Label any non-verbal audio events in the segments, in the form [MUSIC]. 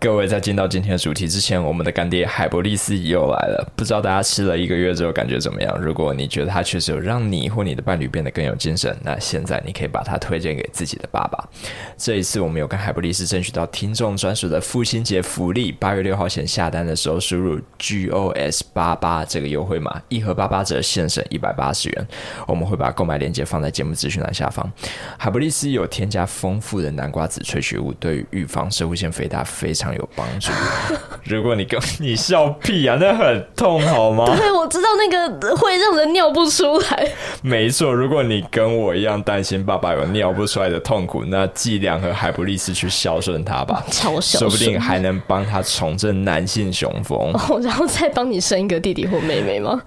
各位在进到今天的主题之前，我们的干爹海博利斯又来了。不知道大家吃了一个月之后感觉怎么样？如果你觉得它确实有让你或你的伴侣变得更有精神，那现在你可以把它推荐给自己的爸爸。这一次我们有跟海博利斯争取到听众专属的父亲节福利，八月六号前下单的时候输入 GOS 八八这个优惠码，一盒八八折，现省一百八十元。我们会把购买链接放在节目资讯栏下方。海博利斯有添加丰富的南瓜子萃取物，对于预防摄护腺肥大非常有帮助。[LAUGHS] 如果你跟你笑屁啊，那很痛好吗？[LAUGHS] 对，我知道那个会让人尿不出来。没错，如果你跟我一样担心爸爸有尿不出来的痛苦，那剂量和海布利斯去孝顺他吧，超孝顺，说不定还能帮他重振男性雄风。[LAUGHS] 哦，然后再帮你生一个弟弟或妹妹吗？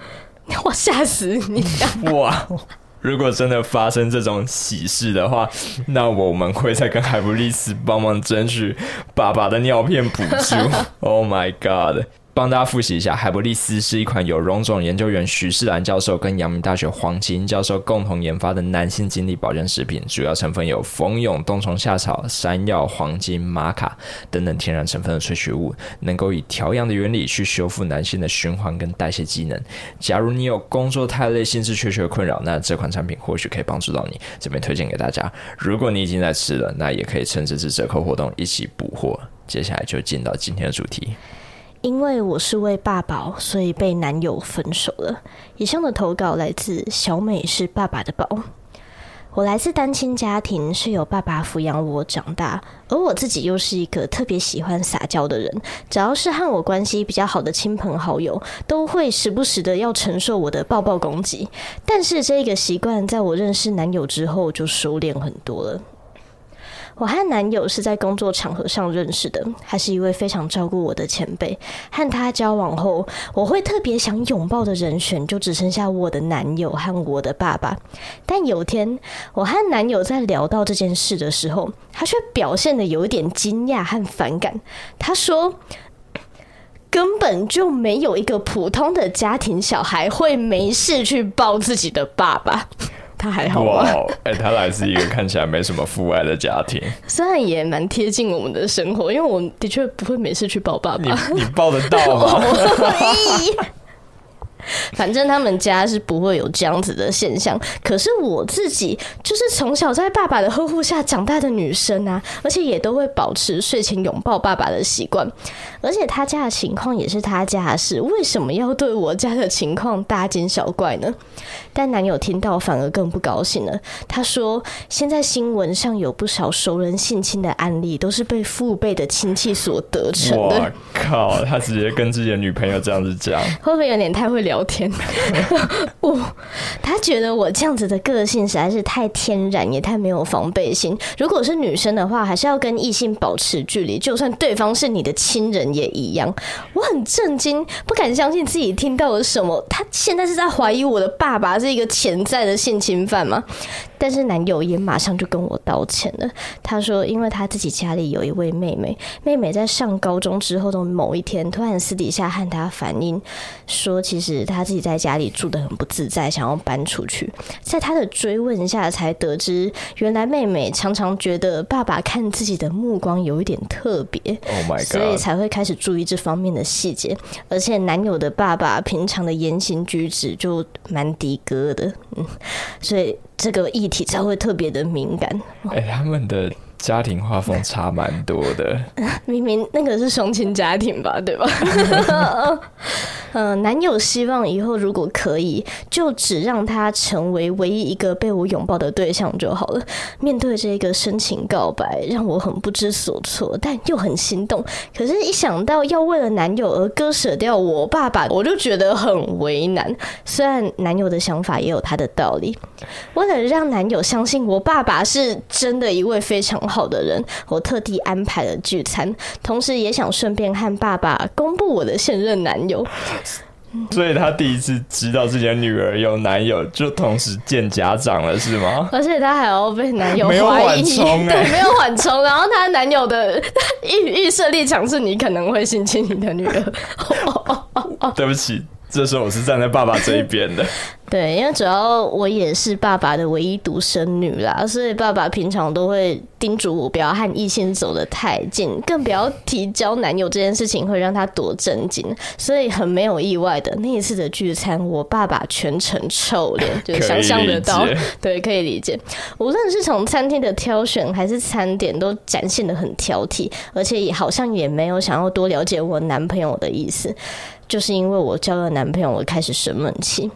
我吓死你！哇！如果真的发生这种喜事的话，那我们会再跟海布利斯帮忙争取爸爸的尿片补助。[LAUGHS] Oh my god！帮大家复习一下，海博利斯是一款由荣总研究员许世兰教授跟阳明大学黄麒英教授共同研发的男性精力保健食品，主要成分有蜂蛹、冬虫夏草、山药、黄金、玛卡等等天然成分的萃取物，能够以调养的原理去修复男性的循环跟代谢机能。假如你有工作太累、兴致缺缺的困扰，那这款产品或许可以帮助到你，这边推荐给大家。如果你已经在吃了，那也可以趁这次折扣活动一起补货。接下来就进到今天的主题。因为我是位爸宝，所以被男友分手了。以上的投稿来自小美是爸爸的宝。我来自单亲家庭，是由爸爸抚养我长大，而我自己又是一个特别喜欢撒娇的人。只要是和我关系比较好的亲朋好友，都会时不时的要承受我的抱抱攻击。但是这个习惯在我认识男友之后就收敛很多了。我和男友是在工作场合上认识的，还是一位非常照顾我的前辈。和他交往后，我会特别想拥抱的人选就只剩下我的男友和我的爸爸。但有天，我和男友在聊到这件事的时候，他却表现得有点惊讶和反感。他说：“根本就没有一个普通的家庭小孩会没事去抱自己的爸爸。”他还好哇，哎、欸，他来自一个看起来没什么父爱的家庭，虽然也蛮贴近我们的生活，因为我的确不会每次去抱爸爸，你你抱得到吗？[LAUGHS] 反正他们家是不会有这样子的现象，可是我自己就是从小在爸爸的呵护下长大的女生啊，而且也都会保持睡前拥抱爸爸的习惯。而且他家的情况也是他家的事，为什么要对我家的情况大惊小怪呢？但男友听到反而更不高兴了。他说：“现在新闻上有不少熟人性侵的案例，都是被父辈的亲戚所得逞的。”我靠，他直接跟自己的女朋友这样子讲，[LAUGHS] 会不会有点太会聊聊天？[LAUGHS] 哦，他觉得我这样子的个性实在是太天然，也太没有防备心。如果是女生的话，还是要跟异性保持距离，就算对方是你的亲人也一样。我很震惊，不敢相信自己听到了什么。他现在是在怀疑我的爸爸是一个潜在的性侵犯吗？但是男友也马上就跟我道歉了。他说，因为他自己家里有一位妹妹，妹妹在上高中之后的某一天，突然私底下和他反映说，其实他自己在家里住的很不自在，想要搬出去。在他的追问下，才得知原来妹妹常常觉得爸爸看自己的目光有一点特别，Oh 所以才会开始注意这方面的细节。而且男友的爸爸平常的言行举止就蛮的哥的，嗯，所以。这个议题才会特别的敏感。哎、欸，他们的。家庭画风差蛮多的，[LAUGHS] 明明那个是双亲家庭吧，对吧？[LAUGHS] 呃，男友希望以后如果可以，就只让他成为唯一一个被我拥抱的对象就好了。面对这个深情告白，让我很不知所措，但又很心动。可是，一想到要为了男友而割舍掉我爸爸，我就觉得很为难。虽然男友的想法也有他的道理，为了让男友相信我爸爸是真的一位非常好。好的人，我特地安排了聚餐，同时也想顺便和爸爸公布我的现任男友。[LAUGHS] 所以他第一次知道自己的女儿有男友，就同时见家长了，是吗？而且她还要被男友怀疑，没有缓冲，[LAUGHS] 对，没有缓冲。然后她男友的 [LAUGHS] 预预设立场是你可能会性侵你的女儿。对不起，这时候我是站在爸爸这一边的。对，因为主要我也是爸爸的唯一独生女啦，所以爸爸平常都会叮嘱我不要和异性走得太近，更不要提交男友这件事情会让他多震惊。所以很没有意外的，那一次的聚餐，我爸爸全程臭脸，[LAUGHS] 就想象得到，对，可以理解。无论是从餐厅的挑选还是餐点，都展现的很挑剔，而且也好像也没有想要多了解我男朋友的意思。就是因为我交了男朋友，我开始生闷气。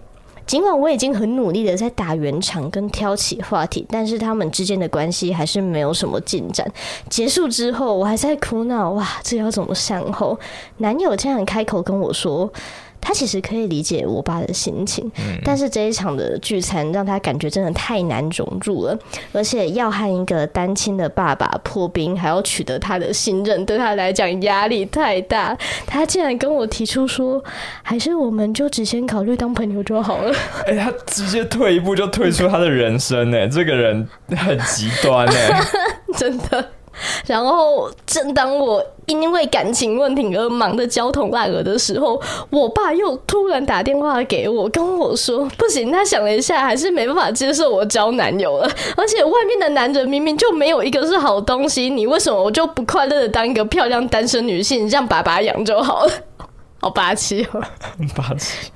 尽管我已经很努力的在打圆场跟挑起话题，但是他们之间的关系还是没有什么进展。结束之后，我还在苦恼，哇，这要怎么善后？男友竟然开口跟我说。他其实可以理解我爸的心情，嗯、但是这一场的聚餐让他感觉真的太难融入了，而且要和一个单亲的爸爸破冰，还要取得他的信任，对他来讲压力太大。他竟然跟我提出说，还是我们就只先考虑当朋友就好了。[LAUGHS] 哎、欸，他直接退一步就退出他的人生，哎，这个人很极端，哎，[LAUGHS] 真的。[LAUGHS] 然后，正当我因为感情问题而忙得焦头烂额的时候，我爸又突然打电话给我，跟我说：“不行，他想了一下，还是没办法接受我交男友了。[LAUGHS] 而且外面的男人明明就没有一个是好东西，你为什么我就不快乐的当一个漂亮单身女性，让爸爸养就好了？好霸气哦，很 [LAUGHS] 霸气。”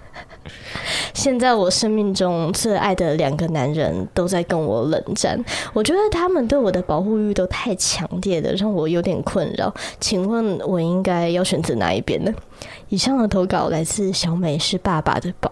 现在我生命中最爱的两个男人都在跟我冷战，我觉得他们对我的保护欲都太强烈了，让我有点困扰。请问我应该要选择哪一边呢？以上的投稿来自小美是爸爸的宝。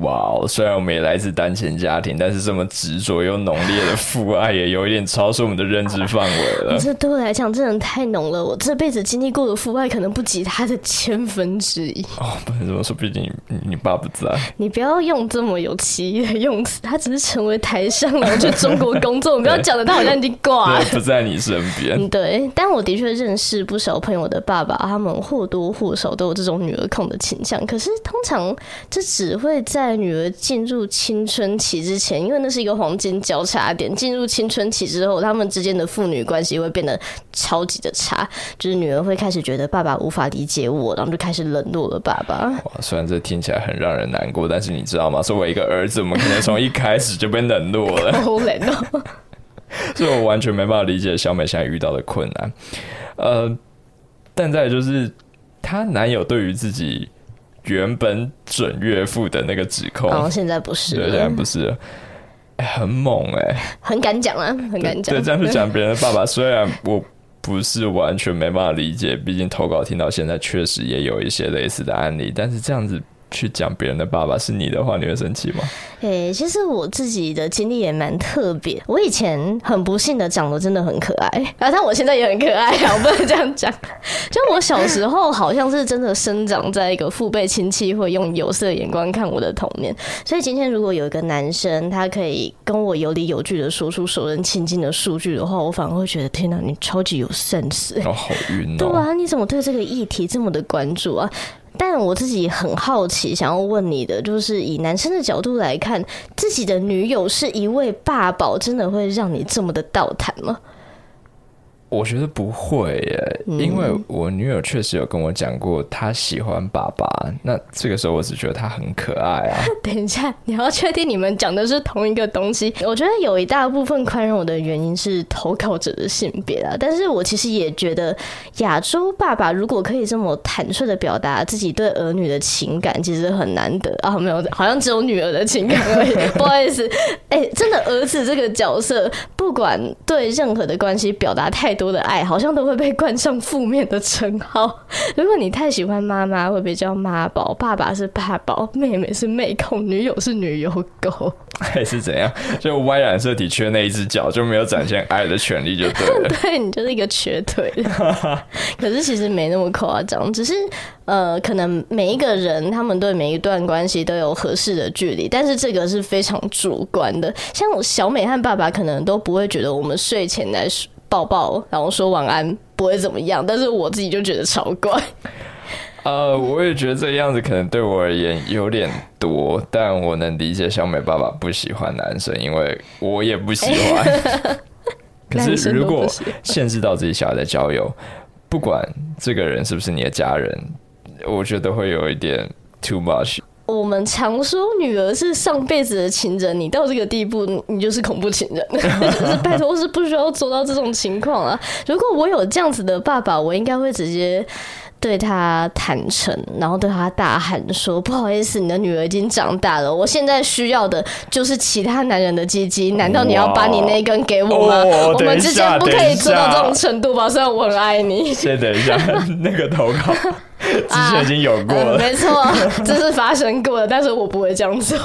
哇，wow, 虽然我们也来自单亲家庭，但是这么执着又浓烈的父爱，也有一点超出我们的认知范围了。这对我来讲真的太浓了，我这辈子经历过的父爱可能不及他的千分之一。哦，不能这么说，毕竟你，你爸不在。你不要用这么有歧义的用词，他只是成为台上，然后去中国工作，我们不要讲的他好像已经挂了，[LAUGHS] 不在你身边。对，但我的确认识不少朋友的爸爸，他们或多或少都有这种女儿控的倾向，可是通常这只会在女儿进入青春期之前，因为那是一个黄金交叉点。进入青春期之后，他们之间的父女关系会变得超级的差，就是女儿会开始觉得爸爸无法理解我，然后就开始冷落了爸爸。哇，虽然这听起来很让人难过，但是你知道吗？作为一个儿子，我们可能从一开始就被冷落了，[LAUGHS] 好冷哦。[LAUGHS] 所以我完全没办法理解小美现在遇到的困难。呃，但再就是。她男友对于自己原本准岳父的那个指控，哦，现在不是，对，现在不是，欸、很猛哎、欸，很敢讲啊，很敢讲。对，这样去讲别人的爸爸，虽然我不是完全没办法理解，毕竟投稿听到现在确实也有一些类似的案例，但是这样子。去讲别人的爸爸是你的话，你会生气吗？诶、欸，其实我自己的经历也蛮特别。我以前很不幸的长得真的很可爱，然 [LAUGHS] 后但我现在也很可爱啊，[LAUGHS] 我不能这样讲。就我小时候好像是真的生长在一个父辈亲戚会用有色眼光看我的童年，所以今天如果有一个男生他可以跟我有理有据的说出熟人亲近的数据的话，我反而会觉得天哪，你超级有 sense。哦，好晕哦。对啊，你怎么对这个议题这么的关注啊？但我自己很好奇，想要问你的，就是以男生的角度来看，自己的女友是一位霸宝，真的会让你这么的倒谈吗？我觉得不会耶，因为我女友确实有跟我讲过，她喜欢爸爸。那这个时候，我只觉得她很可爱啊。[LAUGHS] 等一下，你要确定你们讲的是同一个东西？我觉得有一大部分宽容我的原因是投稿者的性别啊。但是我其实也觉得，亚洲爸爸如果可以这么坦率的表达自己对儿女的情感，其实很难得啊。没有，好像只有女儿的情感而已。[LAUGHS] 不好意思，哎、欸，真的儿子这个角色，不管对任何的关系表达太多。多的爱好像都会被冠上负面的称号。[LAUGHS] 如果你太喜欢妈妈，会被叫妈宝；爸爸是爸宝，妹妹是妹控，女友是女友狗，还是怎样？就 Y 染色体缺那一只脚，就没有展现爱的权利，就对了。[LAUGHS] 对，你就是一个瘸腿。[LAUGHS] 可是其实没那么夸张，只是呃，可能每一个人他们对每一段关系都有合适的距离，但是这个是非常主观的。像小美和爸爸可能都不会觉得我们睡前来说。抱抱，然后说晚安，不会怎么样。但是我自己就觉得超怪。呃，我也觉得这个样子可能对我而言有点多，但我能理解小美爸爸不喜欢男生，因为我也不喜欢。欸、[LAUGHS] 可是如果限制到自己小孩的交友，不管这个人是不是你的家人，我觉得会有一点 too much。我们常说女儿是上辈子的情人，你到这个地步，你就是恐怖情人。[LAUGHS] 就是拜托，是不需要做到这种情况啊！如果我有这样子的爸爸，我应该会直接。对他坦诚，然后对他大喊说：“不好意思，你的女儿已经长大了，我现在需要的就是其他男人的鸡鸡。难道你要把你那根给我吗？哦、我们之间不可以做到这种程度吧？虽然我很爱你。”先等一下，[LAUGHS] 那个投稿 [LAUGHS] 之前已经有过了，没错，这是发生过的，但是我不会这样做。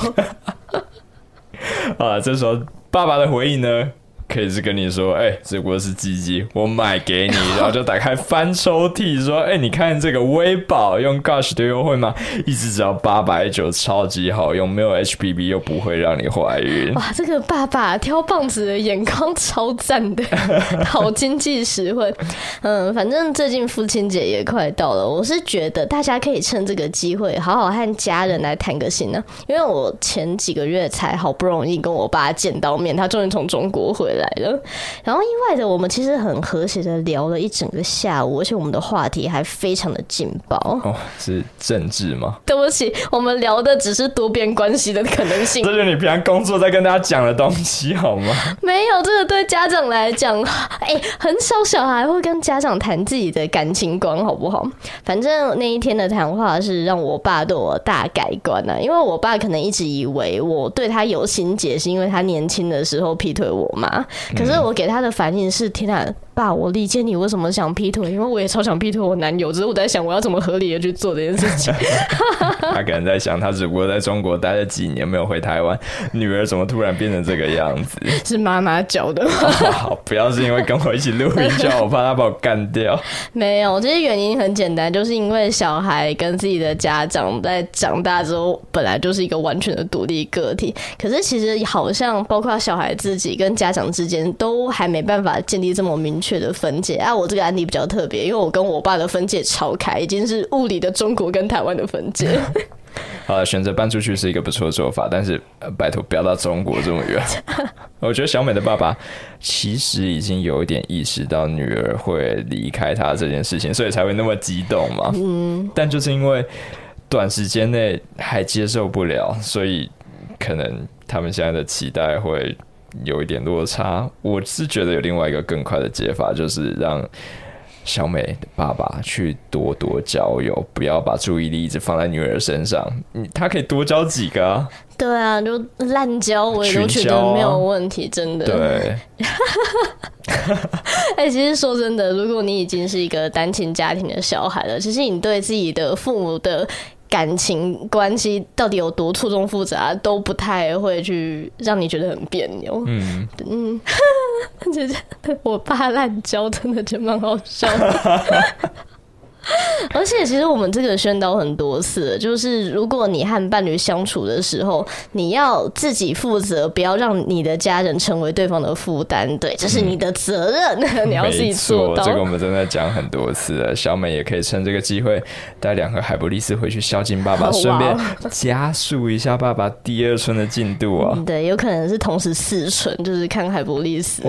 [LAUGHS] 啊，这时候爸爸的回应呢？可以是跟你说，哎、这不是鸡鸡，我买给你，[LAUGHS] 然后就打开翻抽屉，说，哎、你看这个威宝用 Gush 的优惠吗，一支只要八百九，超级好用，没有 HPV 又不会让你怀孕。哇，这个爸爸挑棒子的眼光超赞的，[LAUGHS] 好经济实惠。嗯，反正最近父亲节也快到了，我是觉得大家可以趁这个机会，好好和家人来谈个心呢、啊。因为我前几个月才好不容易跟我爸见到面，他终于从中国回来。来了，然后意外的，我们其实很和谐的聊了一整个下午，而且我们的话题还非常的劲爆。哦，是政治吗？对不起，我们聊的只是多边关系的可能性。这就是你平常工作在跟大家讲的东西，好吗？没有，这个对家长来讲，哎，很少小孩会跟家长谈自己的感情观，好不好？反正那一天的谈话是让我爸对我大改观啊，因为我爸可能一直以为我对他有心结，是因为他年轻的时候劈腿我妈。可是我给他的反应是：天哪，爸，我理解你为什么想劈腿，因为我也超想劈腿我男友，只是我在想我要怎么合理的去做这件事情。[LAUGHS] 他可能在想，他只不过在中国待了几年，没有回台湾，[LAUGHS] 女儿怎么突然变成这个样子？是妈妈教的吗？好，[LAUGHS] 不要是因为跟我一起录音，叫我怕他把我干掉。没有，这些原因很简单，就是因为小孩跟自己的家长在长大之后，本来就是一个完全的独立个体。可是其实好像包括小孩自己跟家长之间，都还没办法建立这么明确的分界。啊，我这个案例比较特别，因为我跟我爸的分界超开，已经是物理的中国跟台湾的分界。[LAUGHS] 好了，选择搬出去是一个不错的做法，但是、呃、拜托不要到中国这么远。[LAUGHS] 我觉得小美的爸爸其实已经有一点意识到女儿会离开他这件事情，所以才会那么激动嘛。嗯，但就是因为短时间内还接受不了，所以可能他们现在的期待会有一点落差。我是觉得有另外一个更快的解法，就是让。小美的爸爸去多多交友，不要把注意力一直放在女儿身上。嗯，他可以多交几个啊？对啊，就滥交我也都觉得没有问题，真的。对。[LAUGHS] 哎、欸，其实说真的，如果你已经是一个单亲家庭的小孩了，其实你对自己的父母的。感情关系到底有多错综复杂，都不太会去让你觉得很别扭。嗯嗯，觉 [LAUGHS] 得我爸滥交，真的就蛮好笑的。[LAUGHS] [LAUGHS] 而且，其实我们这个宣导很多次，就是如果你和伴侣相处的时候，你要自己负责，不要让你的家人成为对方的负担。对，这是你的责任，嗯、[LAUGHS] 你要自己做到。这个我们真的讲很多次了。小美也可以趁这个机会带两盒海博利斯回去孝敬爸爸，[LAUGHS] 顺便加速一下爸爸第二春的进度啊。对，有可能是同时四春，就是看海博利斯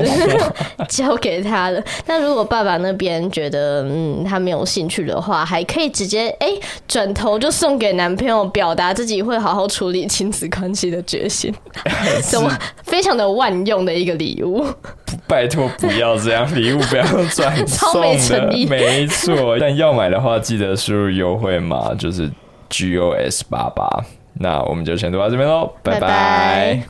交给他了。那如果爸爸那边觉得嗯他没有兴趣的话，还可以直接哎转头就送给男朋友，表达自己会好好处理亲子关系的决心，[LAUGHS] 什么非常的万用的一个礼物。拜托不要这样，礼物不要转送的，没错。但要买的话，记得输入优惠码，就是 GOS 八八。那我们就先读到这边喽，拜拜。拜拜。